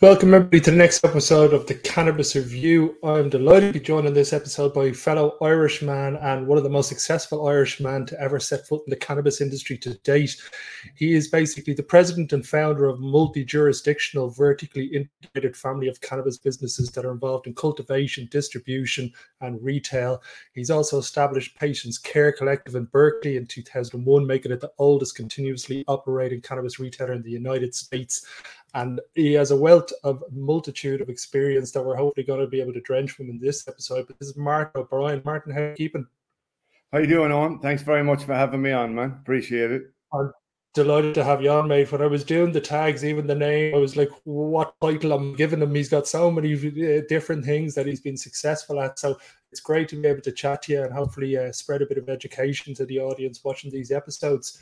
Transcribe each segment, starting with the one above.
Welcome everybody to the next episode of the Cannabis Review. I'm delighted to be joined in this episode by fellow Irishman and one of the most successful Irishman to ever set foot in the cannabis industry to date. He is basically the president and founder of multi-jurisdictional, vertically integrated family of cannabis businesses that are involved in cultivation, distribution, and retail. He's also established Patients Care Collective in Berkeley in 2001, making it the oldest continuously operating cannabis retailer in the United States and he has a wealth of multitude of experience that we're hopefully going to be able to drench from in this episode. But this is Martin O'Brien. Martin, how are you keeping? How you doing, on? Thanks very much for having me on, man. Appreciate it. I'm delighted to have you on, mate. When I was doing the tags, even the name, I was like, what title I'm giving him? He's got so many uh, different things that he's been successful at. So it's great to be able to chat to you and hopefully uh, spread a bit of education to the audience watching these episodes.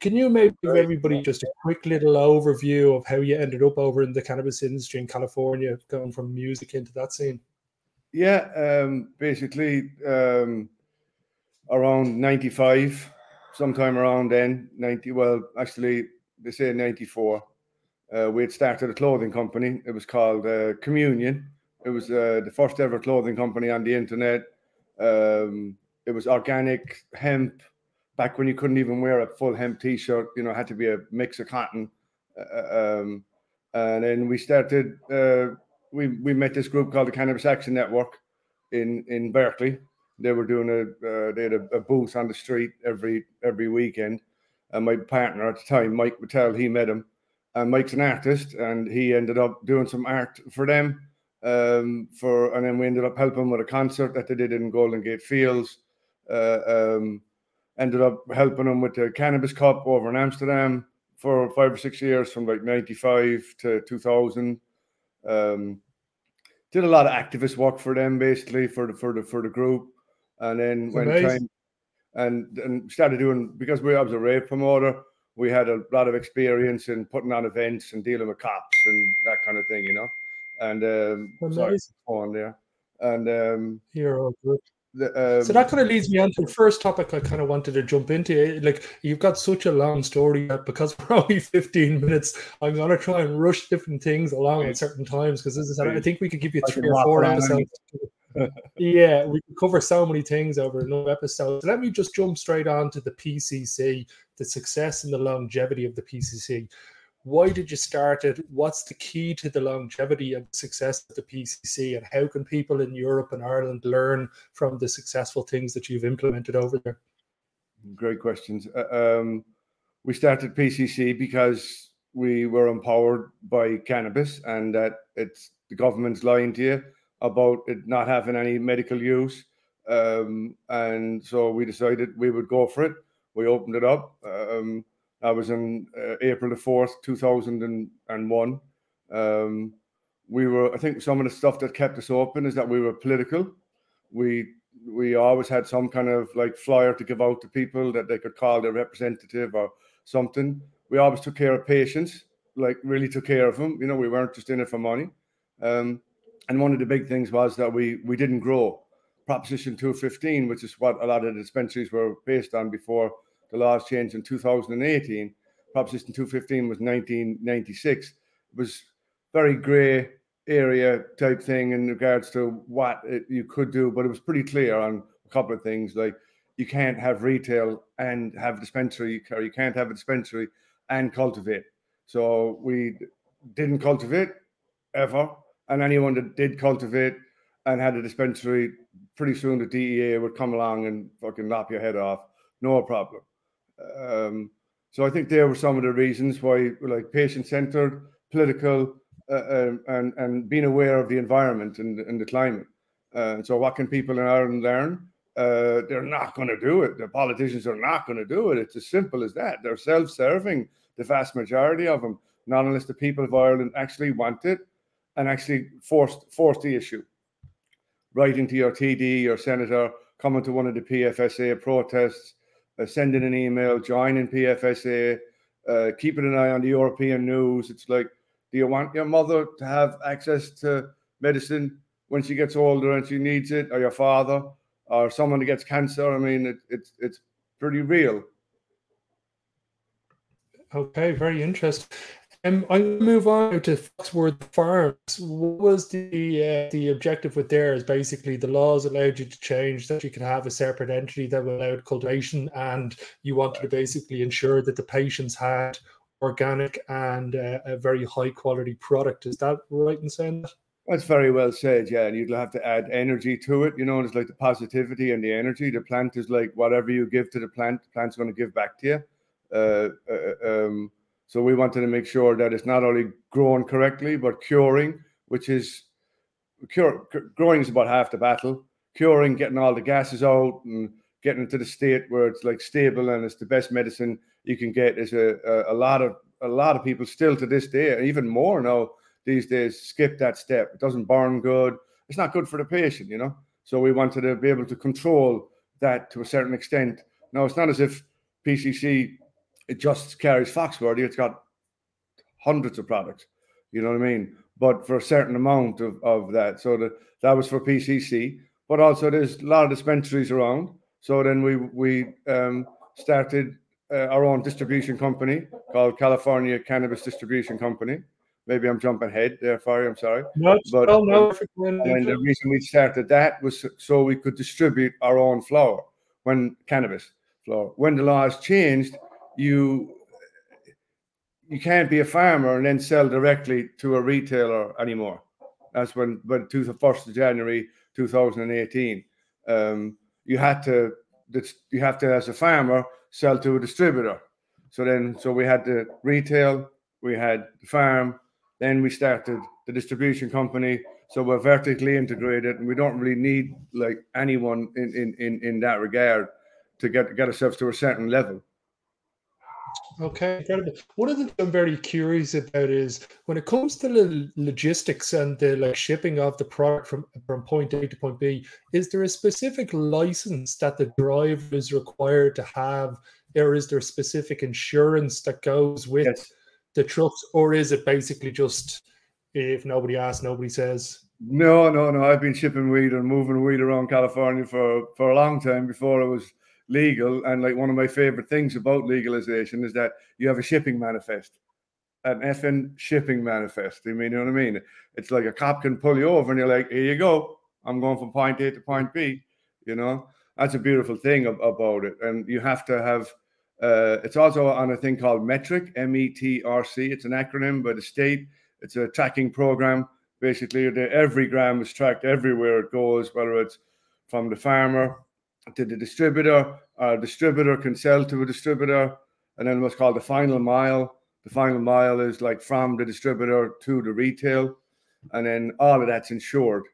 Can you maybe give everybody just a quick little overview of how you ended up over in the cannabis industry in California, going from music into that scene? Yeah, um, basically um, around 95, sometime around then, 90, well, actually, they say 94. Uh, we had started a clothing company. It was called uh, Communion. It was uh, the first ever clothing company on the internet. Um, it was organic hemp back when you couldn't even wear a full hemp t-shirt you know had to be a mix of cotton. Uh, uh, um, and then we started uh, we we met this group called the cannabis action network in in berkeley. They were doing a uh, they had a, a, booth on the street every every weekend. And my partner at the time mike mattel he met him. And mike's an artist and he ended up doing some art for them um, for and then we ended up helping with a concert that they did in golden gate fields. Uh, um, ended up helping him with the Cannabis Cup over in Amsterdam for five or six years from like 95 to 2000. Um, did a lot of activist work for them basically for the for the for the group. And then when time and and started doing because we I was a rave promoter we had a lot of experience in putting on events and dealing with cops and that kind of thing you know? And um sorry on there. And um all good the, um, so that kind of leads me on to the first topic I kind of wanted to jump into. Like you've got such a long story that because we're only 15 minutes, I'm gonna try and rush different things along at certain times because this is I think we could give you three or four episodes. yeah, we could cover so many things over no episodes. Let me just jump straight on to the PCC, the success and the longevity of the PCC why did you start it? What's the key to the longevity and success of the PCC? And how can people in Europe and Ireland learn from the successful things that you've implemented over there? Great questions. Uh, um, we started PCC because we were empowered by cannabis and that it's the government's lying to you about it not having any medical use. Um, and so we decided we would go for it. We opened it up. Um, I was in uh, April the 4th, 2001. Um, we were, I think some of the stuff that kept us open is that we were political. We we always had some kind of like flyer to give out to people that they could call their representative or something. We always took care of patients, like really took care of them. You know, we weren't just in it for money. Um, and one of the big things was that we we didn't grow. Proposition 215, which is what a lot of the dispensaries were based on before the laws changed in 2018. Proposition 215 was 1996. It was very grey area type thing in regards to what it, you could do, but it was pretty clear on a couple of things like you can't have retail and have a dispensary, or you can't have a dispensary and cultivate. So we didn't cultivate ever, and anyone that did cultivate and had a dispensary, pretty soon the DEA would come along and fucking lop your head off, no problem. Um, so I think there were some of the reasons why, like patient centered, political, uh, um, and and being aware of the environment and, and the climate. Uh, so what can people in Ireland learn? Uh, they're not going to do it. The politicians are not going to do it. It's as simple as that. They're self-serving. The vast majority of them, not unless the people of Ireland actually want it and actually forced force the issue. Writing to your TD, your senator, coming to one of the PFSA protests, uh, sending an email, joining PFSA, uh, keeping an eye on the European news. It's like, do you want your mother to have access to medicine when she gets older and she needs it, or your father, or someone who gets cancer? I mean, it, it's it's pretty real. Okay, very interesting. Um, I move on to Foxworthy Farms. What was the uh, the objective with there? Is basically the laws allowed you to change that you could have a separate entity that allowed cultivation, and you wanted to basically ensure that the patients had organic and uh, a very high quality product. Is that right in saying that? That's very well said, yeah. And you'd have to add energy to it. You know, it's like the positivity and the energy. The plant is like whatever you give to the plant, the plant's going to give back to you. Uh, uh, um, so we wanted to make sure that it's not only growing correctly, but curing, which is cure, growing is about half the battle. Curing, getting all the gases out and getting into the state where it's like stable and it's the best medicine you can get is a, a, a lot of a lot of people still to this day, even more now these days, skip that step. It doesn't burn good. It's not good for the patient, you know. So we wanted to be able to control that to a certain extent. Now it's not as if PCC it just carries Foxworthy. It's got hundreds of products. You know what I mean? But for a certain amount of, of that. So the, that was for PCC. But also there's a lot of dispensaries around. So then we we um, started uh, our own distribution company called California Cannabis Distribution Company. Maybe I'm jumping ahead there, Fari. I'm sorry. No, but no. Um, and the reason we started that was so we could distribute our own flower when cannabis flower. When the laws changed, you you can't be a farmer and then sell directly to a retailer anymore. That's when, but to the first of January 2018, um, you had to you have to as a farmer sell to a distributor. So then, so we had the retail, we had the farm, then we started the distribution company. So we're vertically integrated, and we don't really need like anyone in in in, in that regard to get get ourselves to a certain level. Okay, incredible. One of the things I'm very curious about is when it comes to the logistics and the like shipping of the product from from point A to point B. Is there a specific license that the driver is required to have, or is there specific insurance that goes with yes. the trucks, or is it basically just if nobody asks, nobody says? No, no, no. I've been shipping weed and moving weed around California for for a long time before I was legal. And like one of my favorite things about legalization is that you have a shipping manifest, an effing shipping manifest. I mean, you know what I mean? It's like a cop can pull you over and you're like, here you go. I'm going from point A to point B. You know, that's a beautiful thing about it. And you have to have, uh, it's also on a thing called METRC, M E T R C. It's an acronym by the state. It's a tracking program. Basically, every gram is tracked everywhere it goes, whether it's from the farmer to the distributor. Our distributor can sell to a distributor, and then what's called the final mile. The final mile is like from the distributor to the retail, and then all of that's insured.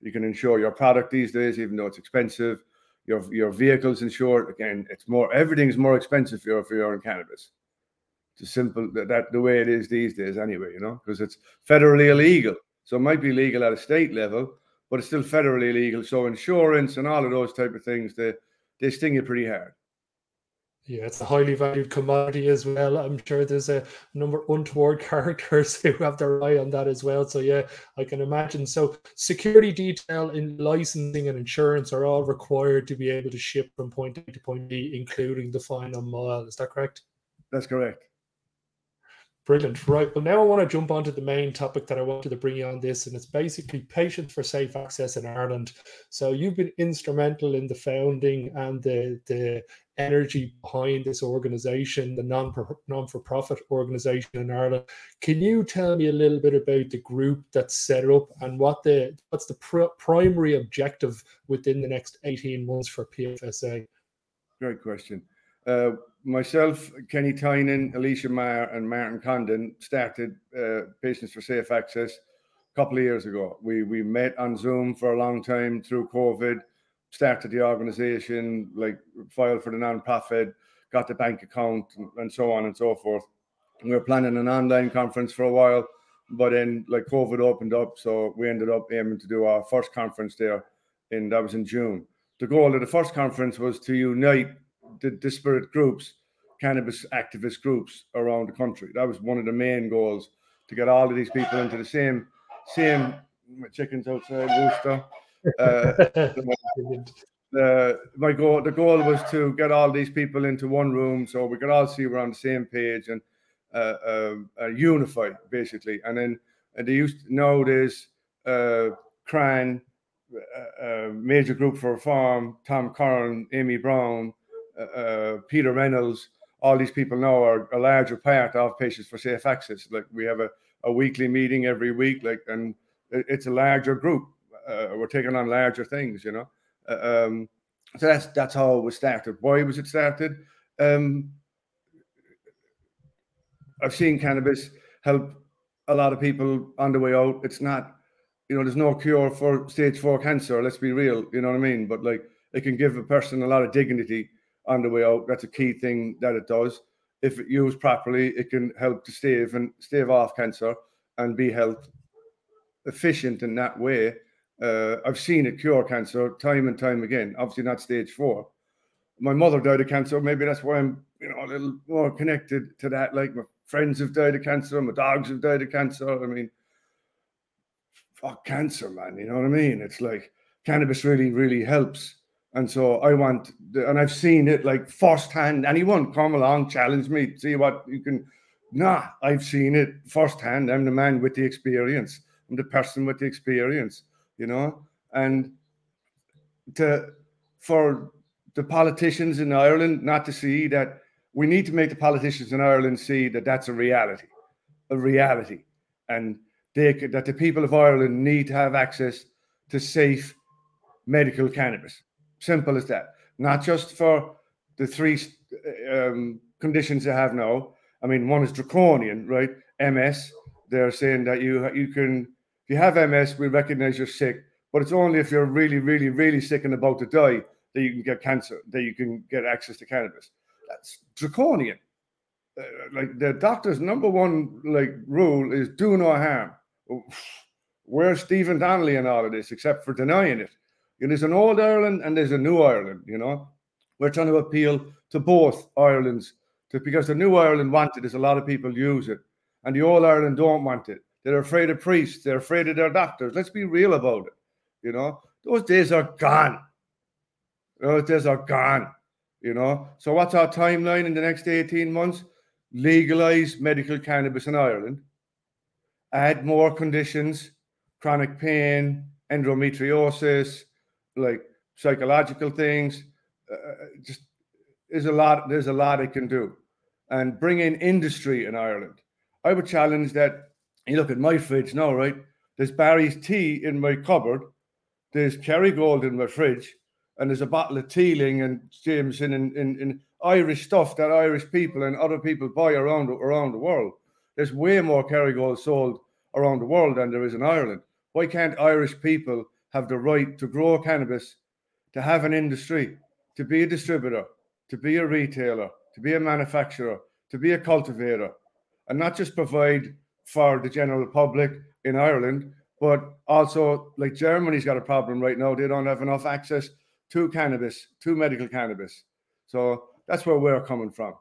You can insure your product these days, even though it's expensive. Your your vehicle's insured. Again, it's more everything's more expensive for your for cannabis. It's simple that, that the way it is these days, anyway. You know, because it's federally illegal, so it might be legal at a state level, but it's still federally illegal. So insurance and all of those type of things, they they sting you pretty hard. Yeah, it's a highly valued commodity as well. I'm sure there's a number of untoward characters who have their eye on that as well. So yeah, I can imagine. So security detail in licensing and insurance are all required to be able to ship from point A to point B, including the final mile. Is that correct? That's correct. Brilliant. Right. Well, now I want to jump onto the main topic that I wanted to bring you on this, and it's basically Patients for Safe Access in Ireland. So you've been instrumental in the founding and the the energy behind this organization, the non non for profit organization in Ireland. Can you tell me a little bit about the group that's set up and what the what's the pr- primary objective within the next eighteen months for PFSA? Great question. Uh, myself, Kenny Tynan, Alicia Maher, and Martin Condon started uh, Patients for Safe Access a couple of years ago. We we met on Zoom for a long time through COVID, started the organization, like filed for the non-profit, got the bank account, and so on and so forth. we were planning an online conference for a while, but then like COVID opened up, so we ended up aiming to do our first conference there, and that was in June. The goal of the first conference was to unite the disparate groups, cannabis activist groups around the country. That was one of the main goals to get all of these people into the same same my chickens outside rooster. Uh, the, my goal the goal was to get all these people into one room so we could all see we're on the same page and uh, uh, unify basically. And then and they used nowadays Cran, Major Group for Reform, Tom Curran, Amy Brown, Peter Reynolds, all these people now are a larger part of Patients for Safe Access. Like we have a, a weekly meeting every week, like, and it's a larger group. Uh, we're taking on larger things, you know. Uh, um, so that's that's how it was started. Why was it started? Um, I've seen cannabis help a lot of people on the way out. It's not, you know, there's no cure for stage four cancer. Let's be real, you know what I mean. But like, it can give a person a lot of dignity on the way out. That's a key thing that it does. If it used properly, it can help to stave and stave off cancer and be health efficient in that way. Uh, I've seen it cure cancer time and time again. Obviously, not stage four. My mother died of cancer. Maybe that's why I'm, you know, a little more connected to that. Like my friends have died of cancer, my dogs have died of cancer. I mean, fuck cancer, man. You know what I mean? It's like cannabis really, really helps. And so I want, and I've seen it like firsthand. Anyone come along, challenge me, see what you can. Nah, I've seen it firsthand. I'm the man with the experience. I'm the person with the experience, you know. And to for the politicians in Ireland not to see that we need to make the politicians in Ireland see that that's a reality, a reality, and they that the people of Ireland need to have access to safe medical cannabis. Simple as that. Not just for the three um, conditions they have now. I mean, one is draconian, right? MS. They're saying that you you can if you have MS, we recognize you're sick, but it's only if you're really, really, really sick and about to die that you can get cancer, that you can get access to cannabis. That's draconian. Uh, like the doctor's number one like rule is do no harm. Where's Stephen Donnelly in all of this, except for denying it? There's an old Ireland and there's a new Ireland. You know, we're trying to appeal to both Irelands, to, because the new Ireland wanted it. There's a lot of people use it, and the old Ireland don't want it. They're afraid of priests. They're afraid of their doctors. Let's be real about it. You know, those days are gone. Those days are gone. You know, so what's our timeline in the next 18 months? Legalize medical cannabis in Ireland, add more conditions, chronic pain, endometriosis, like psychological things. Uh, just there's a lot. There's a lot it can do, and bring in industry in Ireland. I would challenge that. You look at my fridge now, right? There's Barry's tea in my cupboard. There's Kerrygold in my fridge, and there's a bottle of Teeling and Jameson and, in in Irish stuff that Irish people and other people buy around around the world. There's way more Kerrygold sold around the world than there is in Ireland. Why can't Irish people have the right to grow cannabis, to have an industry, to be a distributor, to be a retailer, to be a manufacturer, to be a cultivator, and not just provide for the general public in Ireland, but also like Germany's got a problem right now. They don't have enough access to cannabis, to medical cannabis. So that's where we're coming from.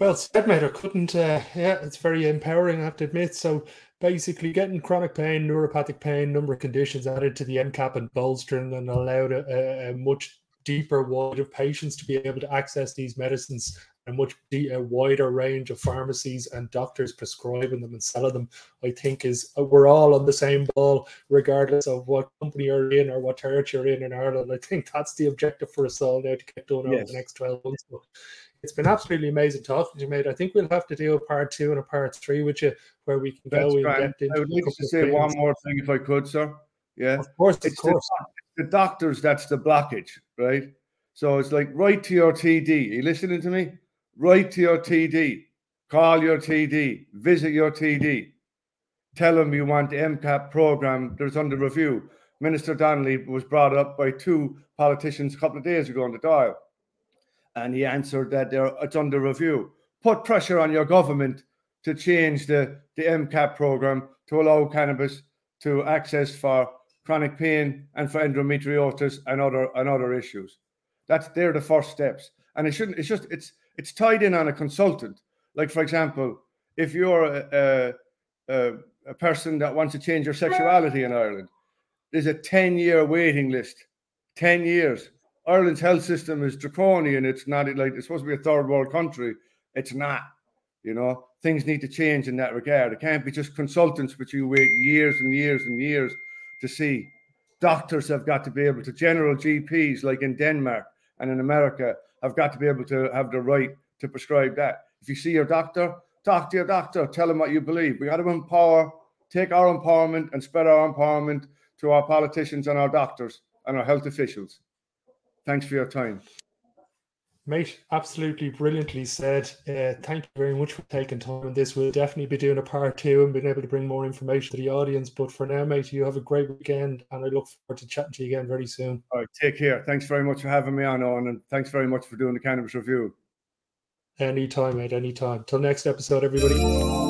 Well said, mate. I couldn't. Uh, yeah, it's very empowering. I have to admit. So basically, getting chronic pain, neuropathic pain, number of conditions added to the MCAP and bolstering and allowed a, a much deeper wide of patients to be able to access these medicines a much a wider range of pharmacies and doctors prescribing them and selling them, I think is uh, we're all on the same ball, regardless of what company you're in or what territory you're in in Ireland. I think that's the objective for us all now to get done yes. over the next 12 months. But it's been absolutely amazing talking to you, mate. I think we'll have to do a part two and a part three with you where we can That's go and get into I would like to say one more thing if I could, sir. Yeah. Of course, of it's course. The, the doctors, that's the blockage, right? So it's like write to your TD. Are you listening to me? Write to your TD, call your TD, visit your TD, tell them you want the MCAP program that's under review. Minister Donnelly was brought up by two politicians a couple of days ago on the Dáil, and he answered that it's under review. Put pressure on your government to change the, the MCAP program to allow cannabis to access for chronic pain and for endometriosis and other and other issues. That's they're the first steps. And it shouldn't, it's just it's it's tied in on a consultant. Like, for example, if you're a, a, a person that wants to change your sexuality in Ireland, there's a 10 year waiting list. 10 years. Ireland's health system is draconian. It's not like it's supposed to be a third world country. It's not. You know, things need to change in that regard. It can't be just consultants, which you wait years and years and years to see. Doctors have got to be able to, general GPs, like in Denmark and in America, have got to be able to have the right to prescribe that. If you see your doctor, talk to your doctor, tell him what you believe. We got to empower, take our empowerment and spread our empowerment to our politicians and our doctors and our health officials. Thanks for your time. Mate, absolutely brilliantly said. Uh, thank you very much for taking time on this. We'll definitely be doing a part two and being able to bring more information to the audience. But for now, mate, you have a great weekend and I look forward to chatting to you again very soon. All right, take care. Thanks very much for having me on, Owen, and thanks very much for doing the cannabis review. Anytime, mate, anytime. Till next episode, everybody.